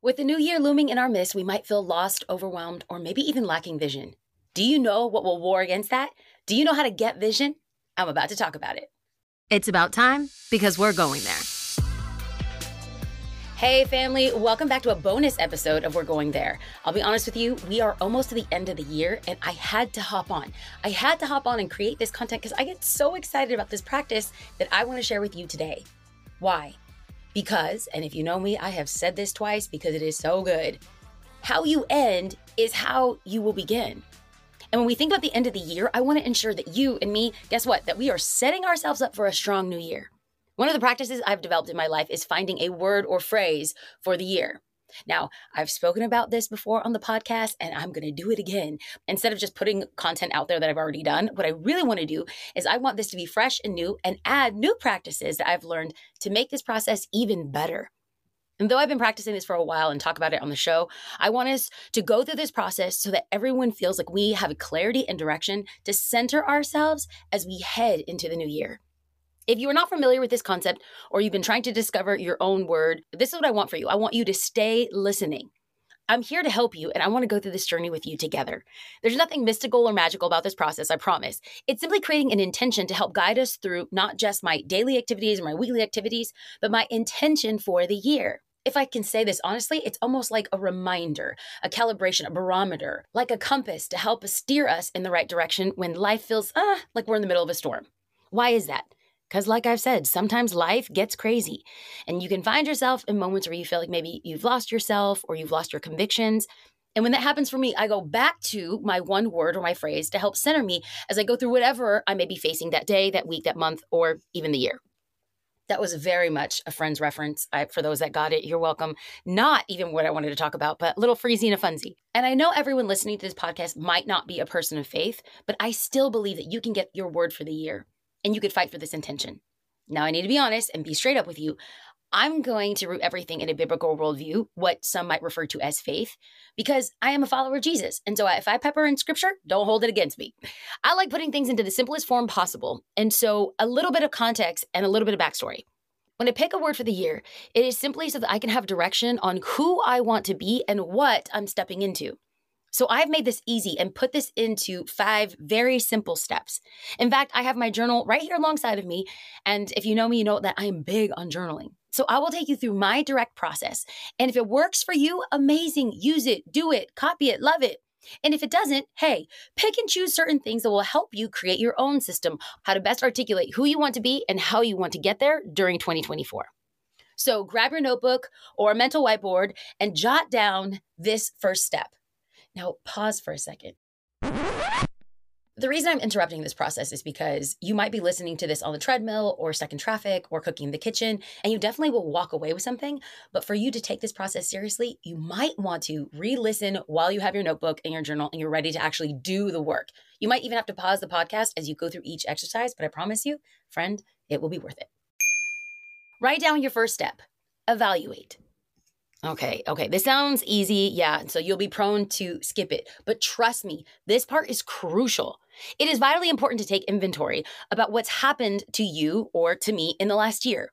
With the new year looming in our midst, we might feel lost, overwhelmed, or maybe even lacking vision. Do you know what will war against that? Do you know how to get vision? I'm about to talk about it. It's about time because we're going there. Hey, family, welcome back to a bonus episode of We're Going There. I'll be honest with you, we are almost to the end of the year, and I had to hop on. I had to hop on and create this content because I get so excited about this practice that I want to share with you today. Why? Because, and if you know me, I have said this twice because it is so good. How you end is how you will begin. And when we think about the end of the year, I want to ensure that you and me, guess what? That we are setting ourselves up for a strong new year. One of the practices I've developed in my life is finding a word or phrase for the year. Now, I've spoken about this before on the podcast, and I'm going to do it again. Instead of just putting content out there that I've already done, what I really want to do is I want this to be fresh and new and add new practices that I've learned to make this process even better. And though I've been practicing this for a while and talk about it on the show, I want us to go through this process so that everyone feels like we have a clarity and direction to center ourselves as we head into the new year. If you are not familiar with this concept or you've been trying to discover your own word, this is what I want for you. I want you to stay listening. I'm here to help you and I want to go through this journey with you together. There's nothing mystical or magical about this process, I promise. It's simply creating an intention to help guide us through not just my daily activities or my weekly activities, but my intention for the year. If I can say this honestly, it's almost like a reminder, a calibration, a barometer, like a compass to help us steer us in the right direction when life feels ah, like we're in the middle of a storm. Why is that? Because, like I've said, sometimes life gets crazy and you can find yourself in moments where you feel like maybe you've lost yourself or you've lost your convictions. And when that happens for me, I go back to my one word or my phrase to help center me as I go through whatever I may be facing that day, that week, that month, or even the year. That was very much a Friends reference. I, for those that got it, you're welcome. Not even what I wanted to talk about, but little freezy and a funsy. And I know everyone listening to this podcast might not be a person of faith, but I still believe that you can get your word for the year and you could fight for this intention. Now, I need to be honest and be straight up with you. I'm going to root everything in a biblical worldview, what some might refer to as faith, because I am a follower of Jesus. And so if I pepper in scripture, don't hold it against me. I like putting things into the simplest form possible. And so a little bit of context and a little bit of backstory. When I pick a word for the year, it is simply so that I can have direction on who I want to be and what I'm stepping into. So I've made this easy and put this into five very simple steps. In fact, I have my journal right here alongside of me. And if you know me, you know that I am big on journaling. So I will take you through my direct process. And if it works for you, amazing. Use it, do it, copy it, love it. And if it doesn't, hey, pick and choose certain things that will help you create your own system, how to best articulate who you want to be and how you want to get there during 2024. So grab your notebook or a mental whiteboard and jot down this first step. Now, pause for a second. The reason I'm interrupting this process is because you might be listening to this on the treadmill or stuck in traffic or cooking in the kitchen, and you definitely will walk away with something. But for you to take this process seriously, you might want to re listen while you have your notebook and your journal and you're ready to actually do the work. You might even have to pause the podcast as you go through each exercise, but I promise you, friend, it will be worth it. Write down your first step evaluate. Okay, okay. This sounds easy. Yeah. So you'll be prone to skip it. But trust me, this part is crucial. It is vitally important to take inventory about what's happened to you or to me in the last year.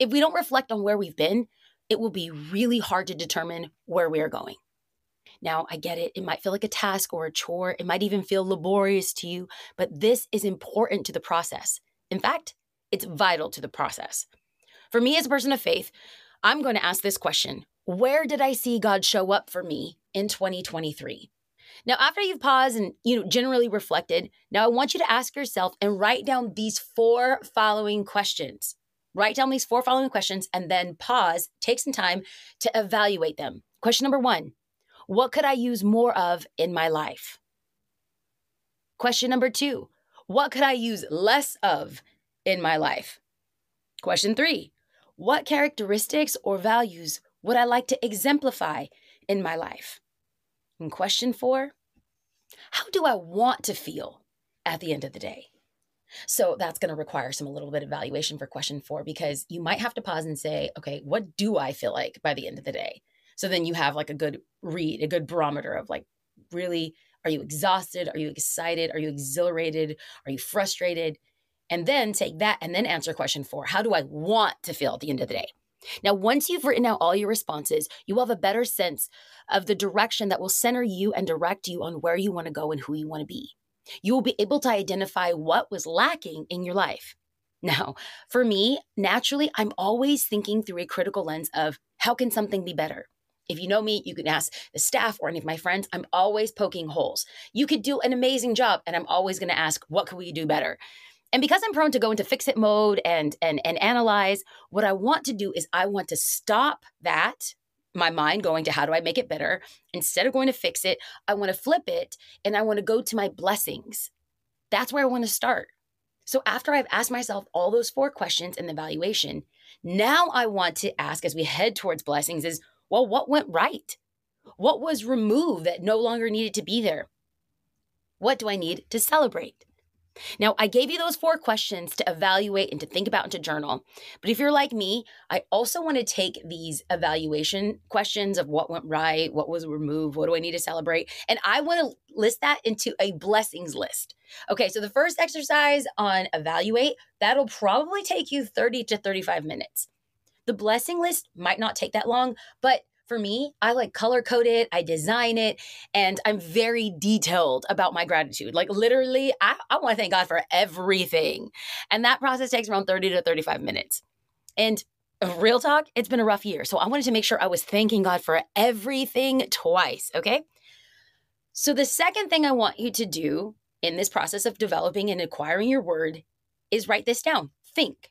If we don't reflect on where we've been, it will be really hard to determine where we are going. Now, I get it. It might feel like a task or a chore. It might even feel laborious to you, but this is important to the process. In fact, it's vital to the process. For me as a person of faith, I'm going to ask this question where did I see God show up for me in 2023? Now, after you've paused and you know generally reflected, now I want you to ask yourself and write down these four following questions. Write down these four following questions and then pause, take some time to evaluate them. Question number 1. What could I use more of in my life? Question number 2. What could I use less of in my life? Question 3. What characteristics or values would I like to exemplify in my life? And question four, how do I want to feel at the end of the day? So that's going to require some a little bit of evaluation for question four because you might have to pause and say, okay, what do I feel like by the end of the day? So then you have like a good read, a good barometer of like, really, are you exhausted? Are you excited? Are you exhilarated? Are you frustrated? And then take that and then answer question four How do I want to feel at the end of the day? Now, once you've written out all your responses, you will have a better sense of the direction that will center you and direct you on where you want to go and who you want to be. You will be able to identify what was lacking in your life. Now, for me, naturally, I'm always thinking through a critical lens of how can something be better? If you know me, you can ask the staff or any of my friends. I'm always poking holes. You could do an amazing job, and I'm always going to ask, what could we do better? And because I'm prone to go into fix it mode and and and analyze, what I want to do is I want to stop that my mind going to how do I make it better instead of going to fix it, I want to flip it and I want to go to my blessings. That's where I want to start. So after I've asked myself all those four questions in the evaluation, now I want to ask as we head towards blessings is, well, what went right? What was removed that no longer needed to be there? What do I need to celebrate? Now, I gave you those four questions to evaluate and to think about and to journal. But if you're like me, I also want to take these evaluation questions of what went right, what was removed, what do I need to celebrate, and I want to list that into a blessings list. Okay, so the first exercise on evaluate, that'll probably take you 30 to 35 minutes. The blessing list might not take that long, but for me, I like color code it, I design it, and I'm very detailed about my gratitude. Like literally, I, I want to thank God for everything. And that process takes around 30 to 35 minutes. And real talk, it's been a rough year. So I wanted to make sure I was thanking God for everything twice. Okay. So the second thing I want you to do in this process of developing and acquiring your word is write this down. Think.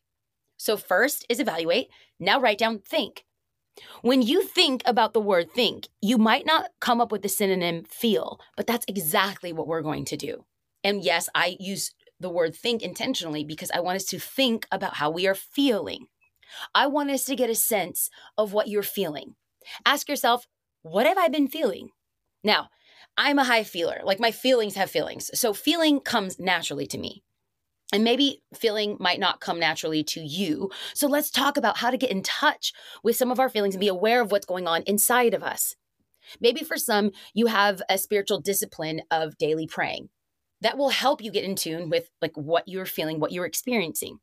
So first is evaluate. Now write down think. When you think about the word think, you might not come up with the synonym feel, but that's exactly what we're going to do. And yes, I use the word think intentionally because I want us to think about how we are feeling. I want us to get a sense of what you're feeling. Ask yourself, what have I been feeling? Now, I'm a high feeler. Like my feelings have feelings. So feeling comes naturally to me. And maybe feeling might not come naturally to you. So let's talk about how to get in touch with some of our feelings and be aware of what's going on inside of us. Maybe for some, you have a spiritual discipline of daily praying. That will help you get in tune with like what you're feeling, what you're experiencing.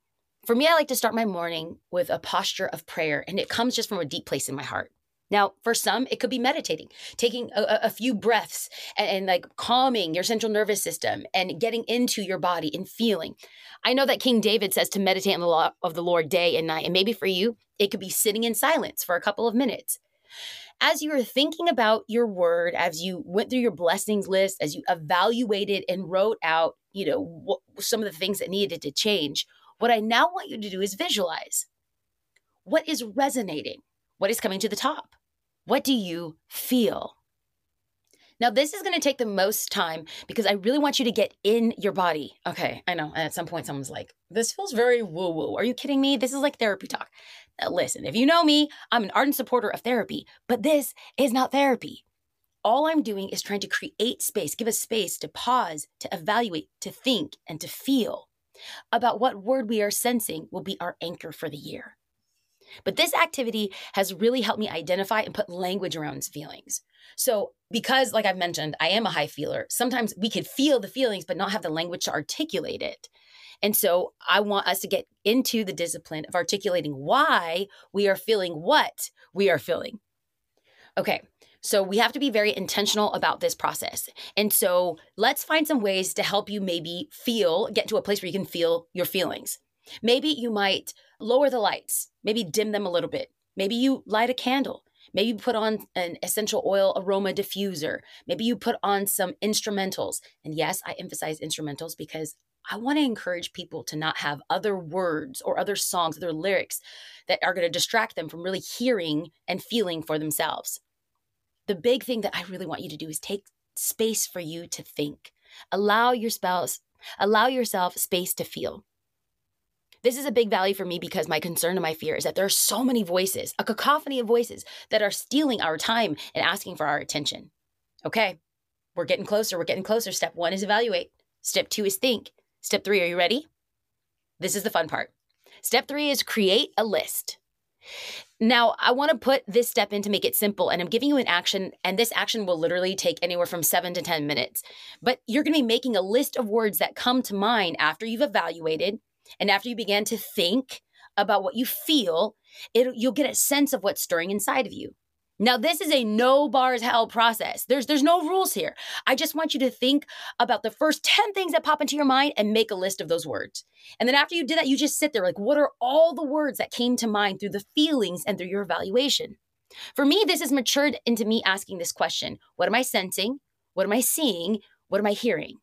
For me, I like to start my morning with a posture of prayer, and it comes just from a deep place in my heart. Now, for some, it could be meditating, taking a, a few breaths and, and, like calming your central nervous system and getting into your body and feeling. I know that King David says to meditate on the law of the Lord day and night. And maybe for you, it could be sitting in silence for a couple of minutes. As you are thinking about your word, as you went through your blessings list, as you evaluated and wrote out, you know, what, some of the things that needed to change, what I now want you to do is visualize what is resonating, what is coming to the top what do you feel? Now, this is going to take the most time because I really want you to get in your body. Okay, I know. At some point, someone's like, this feels very woo woo. Are you kidding me? This is like therapy talk. Now, listen, if you know me, I'm an ardent supporter of therapy, but this is not therapy. All I'm doing is trying to create space, give us space to pause, to evaluate, to think, and to feel about what word we are sensing will be our anchor for the year. But this activity has really helped me identify and put language around feelings. So, because, like I've mentioned, I am a high feeler, sometimes we could feel the feelings, but not have the language to articulate it. And so, I want us to get into the discipline of articulating why we are feeling what we are feeling. Okay, so we have to be very intentional about this process. And so, let's find some ways to help you maybe feel, get to a place where you can feel your feelings. Maybe you might lower the lights, maybe dim them a little bit. Maybe you light a candle. Maybe you put on an essential oil aroma diffuser. Maybe you put on some instrumentals. And yes, I emphasize instrumentals because I want to encourage people to not have other words or other songs, other lyrics that are going to distract them from really hearing and feeling for themselves. The big thing that I really want you to do is take space for you to think. Allow your spouse, allow yourself space to feel. This is a big value for me because my concern and my fear is that there are so many voices, a cacophony of voices that are stealing our time and asking for our attention. Okay, we're getting closer. We're getting closer. Step one is evaluate. Step two is think. Step three, are you ready? This is the fun part. Step three is create a list. Now, I want to put this step in to make it simple, and I'm giving you an action, and this action will literally take anywhere from seven to 10 minutes. But you're going to be making a list of words that come to mind after you've evaluated, and after you begin to think about what you feel, it, you'll get a sense of what's stirring inside of you. Now, this is a no bars hell process. There's there's no rules here. I just want you to think about the first 10 things that pop into your mind and make a list of those words. And then after you did that, you just sit there like, what are all the words that came to mind through the feelings and through your evaluation? For me, this has matured into me asking this question What am I sensing? What am I seeing? What am I hearing?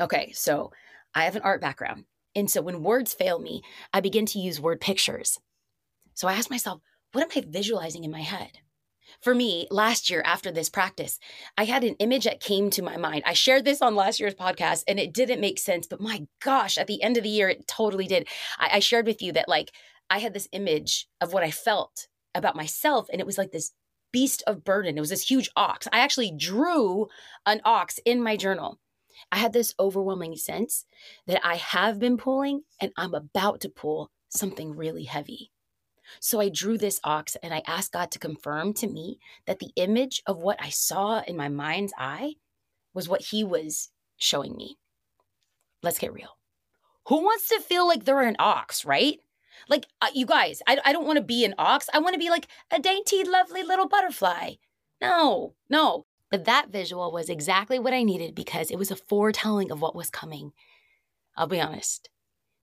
Okay, so I have an art background. And so when words fail me, I begin to use word pictures. So I ask myself, what am I visualizing in my head? For me, last year after this practice, I had an image that came to my mind. I shared this on last year's podcast and it didn't make sense, but my gosh, at the end of the year, it totally did. I, I shared with you that, like, I had this image of what I felt about myself, and it was like this beast of burden. It was this huge ox. I actually drew an ox in my journal. I had this overwhelming sense that I have been pulling and I'm about to pull something really heavy. So I drew this ox and I asked God to confirm to me that the image of what I saw in my mind's eye was what He was showing me. Let's get real. Who wants to feel like they're an ox, right? Like, uh, you guys, I, I don't want to be an ox. I want to be like a dainty, lovely little butterfly. No, no. But that visual was exactly what I needed because it was a foretelling of what was coming. I'll be honest.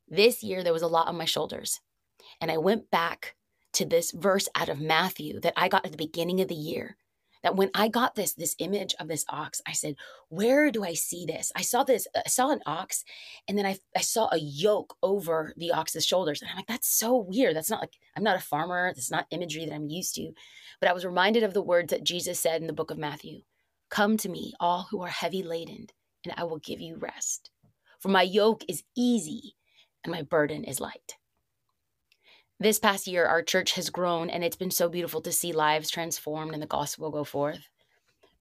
This year, there was a lot on my shoulders. And I went back to this verse out of Matthew that I got at the beginning of the year. That when I got this this image of this ox, I said, "Where do I see this?" I saw this. I saw an ox, and then I I saw a yoke over the ox's shoulders, and I'm like, "That's so weird. That's not like I'm not a farmer. That's not imagery that I'm used to." But I was reminded of the words that Jesus said in the book of Matthew: "Come to me, all who are heavy laden, and I will give you rest. For my yoke is easy, and my burden is light." This past year, our church has grown, and it's been so beautiful to see lives transformed and the gospel go forth.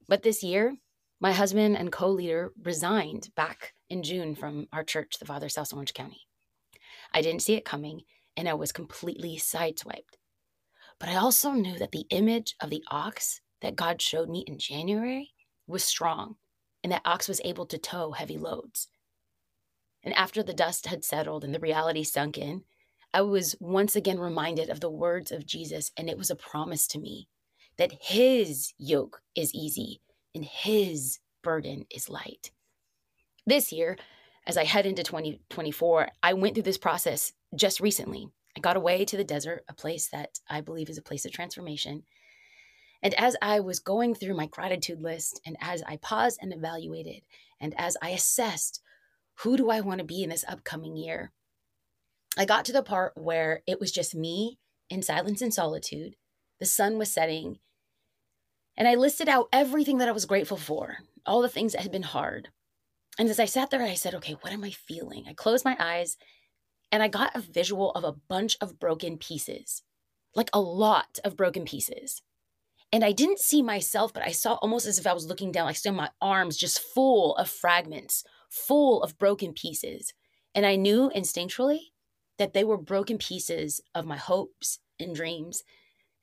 But this year, my husband and co leader resigned back in June from our church, the Father's House Orange County. I didn't see it coming, and I was completely sideswiped. But I also knew that the image of the ox that God showed me in January was strong, and that ox was able to tow heavy loads. And after the dust had settled and the reality sunk in, I was once again reminded of the words of Jesus, and it was a promise to me that his yoke is easy and his burden is light. This year, as I head into 2024, I went through this process just recently. I got away to the desert, a place that I believe is a place of transformation. And as I was going through my gratitude list, and as I paused and evaluated, and as I assessed who do I want to be in this upcoming year, I got to the part where it was just me in silence and solitude. The sun was setting. And I listed out everything that I was grateful for, all the things that had been hard. And as I sat there, I said, okay, what am I feeling? I closed my eyes and I got a visual of a bunch of broken pieces, like a lot of broken pieces. And I didn't see myself, but I saw almost as if I was looking down, like still my arms just full of fragments, full of broken pieces. And I knew instinctually that they were broken pieces of my hopes and dreams.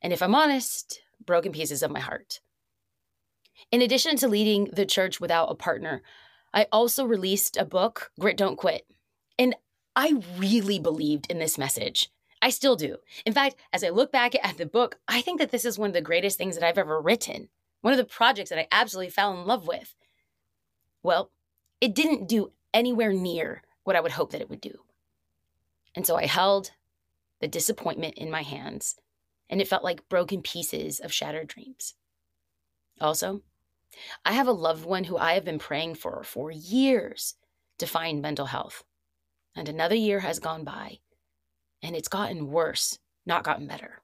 And if I'm honest, broken pieces of my heart. In addition to leading the church without a partner, I also released a book, Grit Don't Quit. And I really believed in this message. I still do. In fact, as I look back at the book, I think that this is one of the greatest things that I've ever written, one of the projects that I absolutely fell in love with. Well, it didn't do anywhere near what I would hope that it would do. And so I held the disappointment in my hands, and it felt like broken pieces of shattered dreams. Also, I have a loved one who I have been praying for for years to find mental health. And another year has gone by, and it's gotten worse, not gotten better.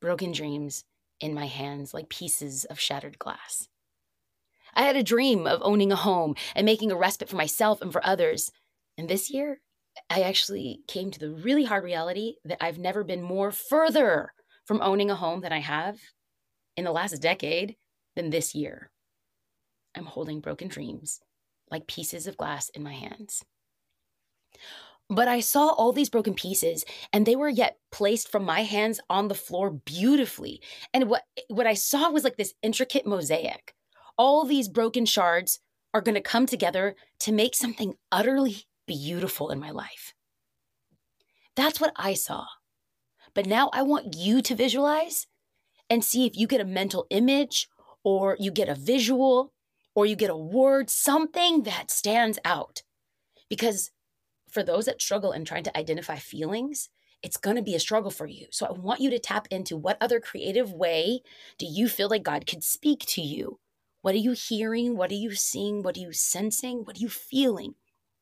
Broken dreams in my hands like pieces of shattered glass. I had a dream of owning a home and making a respite for myself and for others. And this year, I actually came to the really hard reality that I've never been more further from owning a home than I have in the last decade than this year. I'm holding broken dreams like pieces of glass in my hands. But I saw all these broken pieces and they were yet placed from my hands on the floor beautifully. And what, what I saw was like this intricate mosaic. All these broken shards are going to come together to make something utterly beautiful in my life. That's what I saw. But now I want you to visualize and see if you get a mental image or you get a visual or you get a word, something that stands out. Because for those that struggle in trying to identify feelings, it's going to be a struggle for you. So I want you to tap into what other creative way do you feel like God could speak to you? What are you hearing? What are you seeing? What are you sensing? What are you feeling?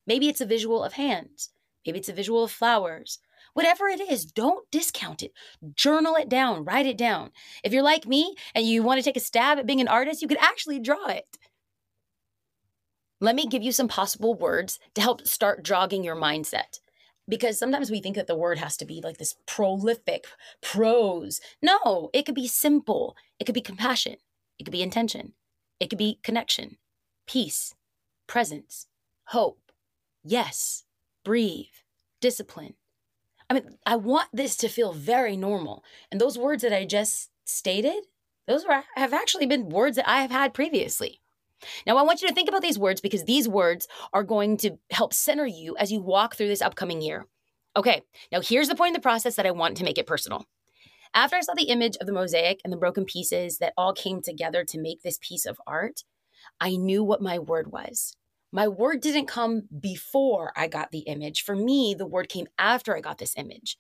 Maybe it's a visual of hands. Maybe it's a visual of flowers. Whatever it is, don't discount it. Journal it down, write it down. If you're like me and you want to take a stab at being an artist, you could actually draw it. Let me give you some possible words to help start jogging your mindset. Because sometimes we think that the word has to be like this prolific prose. No, it could be simple. It could be compassion. It could be intention. It could be connection, peace, presence, hope, yes, breathe, discipline. I mean, I want this to feel very normal. And those words that I just stated, those were, have actually been words that I have had previously. Now, I want you to think about these words because these words are going to help center you as you walk through this upcoming year. Okay, now here's the point in the process that I want to make it personal. After I saw the image of the mosaic and the broken pieces that all came together to make this piece of art, I knew what my word was. My word didn't come before I got the image. For me, the word came after I got this image.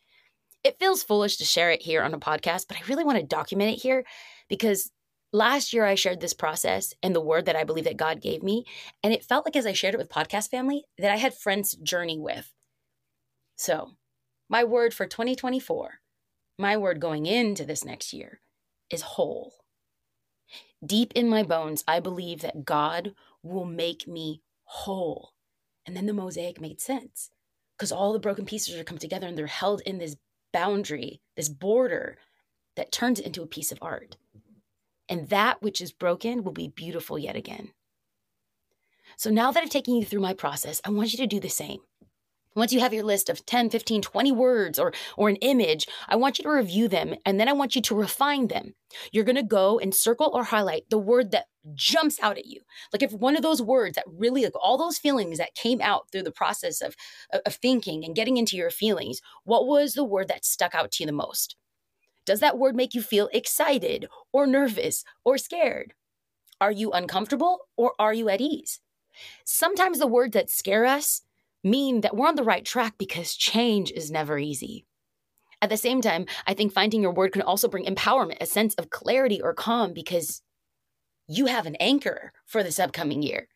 It feels foolish to share it here on a podcast, but I really want to document it here because last year I shared this process and the word that I believe that God gave me. And it felt like as I shared it with podcast family that I had friends journey with. So, my word for 2024, my word going into this next year is whole. Deep in my bones, I believe that God will make me whole. And then the mosaic made sense because all the broken pieces are come together and they're held in this boundary, this border that turns it into a piece of art. And that which is broken will be beautiful yet again. So now that I've taken you through my process, I want you to do the same. Once you have your list of 10, 15, 20 words or, or an image, I want you to review them and then I want you to refine them. You're going to go and circle or highlight the word that jumps out at you. Like if one of those words that really, like all those feelings that came out through the process of, of thinking and getting into your feelings, what was the word that stuck out to you the most? Does that word make you feel excited or nervous or scared? Are you uncomfortable or are you at ease? Sometimes the words that scare us mean that we're on the right track because change is never easy. At the same time, I think finding your word can also bring empowerment, a sense of clarity or calm because you have an anchor for this upcoming year.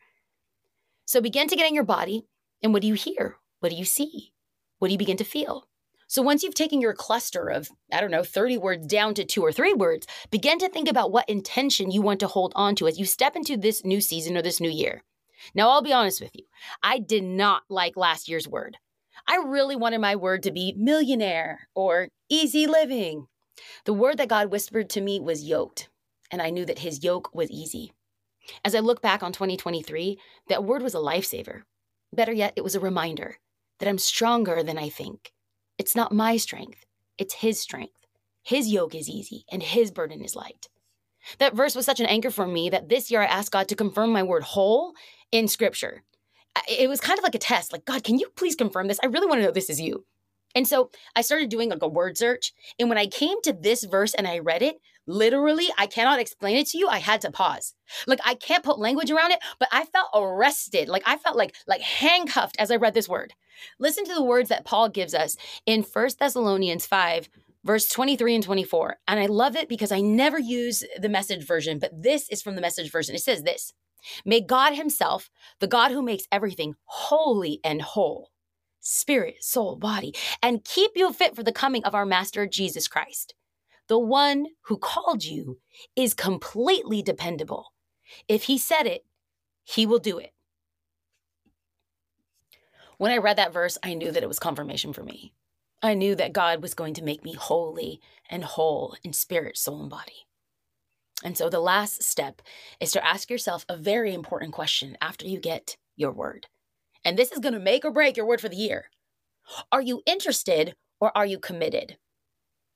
So begin to get in your body. And what do you hear? What do you see? What do you begin to feel? So once you've taken your cluster of, I don't know, 30 words down to two or three words, begin to think about what intention you want to hold on to as you step into this new season or this new year. Now, I'll be honest with you. I did not like last year's word. I really wanted my word to be millionaire or easy living. The word that God whispered to me was yoked, and I knew that his yoke was easy. As I look back on 2023, that word was a lifesaver. Better yet, it was a reminder that I'm stronger than I think. It's not my strength, it's his strength. His yoke is easy, and his burden is light. That verse was such an anchor for me that this year I asked God to confirm my word whole in scripture. It was kind of like a test like, God, can you please confirm this? I really want to know this is you. And so I started doing like a word search. And when I came to this verse and I read it, literally, I cannot explain it to you. I had to pause. Like I can't put language around it, but I felt arrested. Like I felt like like handcuffed as I read this word. Listen to the words that Paul gives us in First Thessalonians 5 verse 23 and 24. And I love it because I never use the message version, but this is from the message version. It says this May God Himself, the God who makes everything holy and whole, spirit, soul, body, and keep you fit for the coming of our Master Jesus Christ. The one who called you is completely dependable. If He said it, He will do it. When I read that verse, I knew that it was confirmation for me. I knew that God was going to make me holy and whole in spirit, soul, and body. And so the last step is to ask yourself a very important question after you get your word. And this is going to make or break your word for the year. Are you interested or are you committed?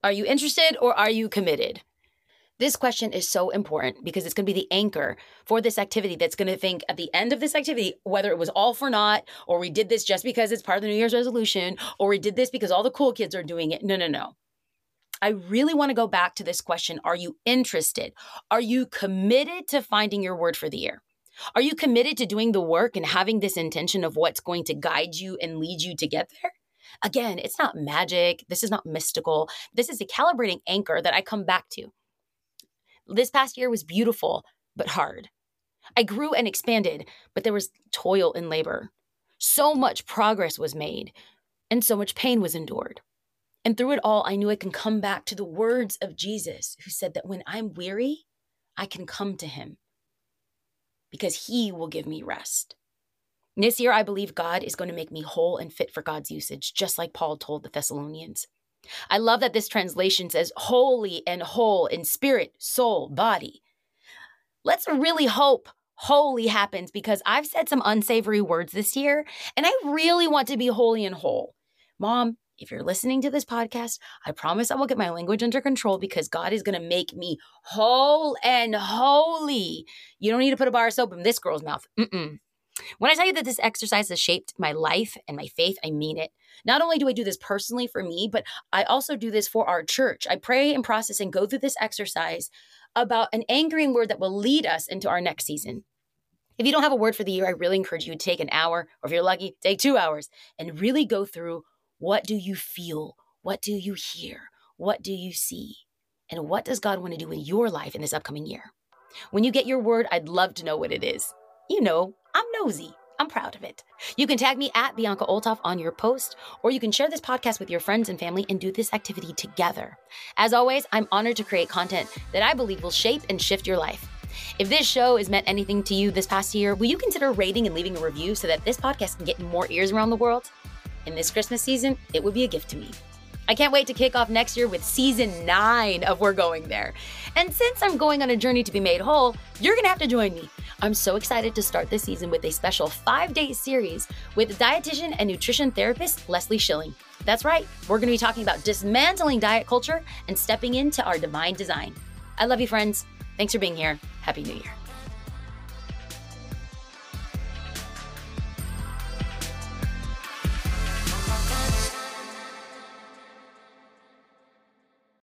Are you interested or are you committed? This question is so important because it's going to be the anchor for this activity that's going to think at the end of this activity, whether it was all for naught, or we did this just because it's part of the New Year's resolution, or we did this because all the cool kids are doing it. No, no, no. I really want to go back to this question Are you interested? Are you committed to finding your word for the year? Are you committed to doing the work and having this intention of what's going to guide you and lead you to get there? Again, it's not magic. This is not mystical. This is a calibrating anchor that I come back to. This past year was beautiful, but hard. I grew and expanded, but there was toil and labor. So much progress was made, and so much pain was endured. And through it all, I knew I can come back to the words of Jesus, who said that when I'm weary, I can come to him because he will give me rest. This year, I believe God is going to make me whole and fit for God's usage, just like Paul told the Thessalonians. I love that this translation says holy and whole in spirit, soul, body. Let's really hope holy happens because I've said some unsavory words this year and I really want to be holy and whole. Mom, if you're listening to this podcast, I promise I will get my language under control because God is going to make me whole and holy. You don't need to put a bar of soap in this girl's mouth. Mm-mm. When I tell you that this exercise has shaped my life and my faith, I mean it. Not only do I do this personally for me, but I also do this for our church. I pray and process and go through this exercise about an anchoring word that will lead us into our next season. If you don't have a word for the year, I really encourage you to take an hour, or if you're lucky, take two hours and really go through what do you feel? What do you hear? What do you see? And what does God want to do in your life in this upcoming year? When you get your word, I'd love to know what it is. You know, I'm nosy. I'm proud of it. You can tag me at Bianca Olthoff on your post, or you can share this podcast with your friends and family and do this activity together. As always, I'm honored to create content that I believe will shape and shift your life. If this show has meant anything to you this past year, will you consider rating and leaving a review so that this podcast can get more ears around the world? In this Christmas season, it would be a gift to me. I can't wait to kick off next year with season nine of We're Going There. And since I'm going on a journey to be made whole, you're gonna have to join me. I'm so excited to start this season with a special five day series with dietitian and nutrition therapist Leslie Schilling. That's right, we're gonna be talking about dismantling diet culture and stepping into our divine design. I love you, friends. Thanks for being here. Happy New Year.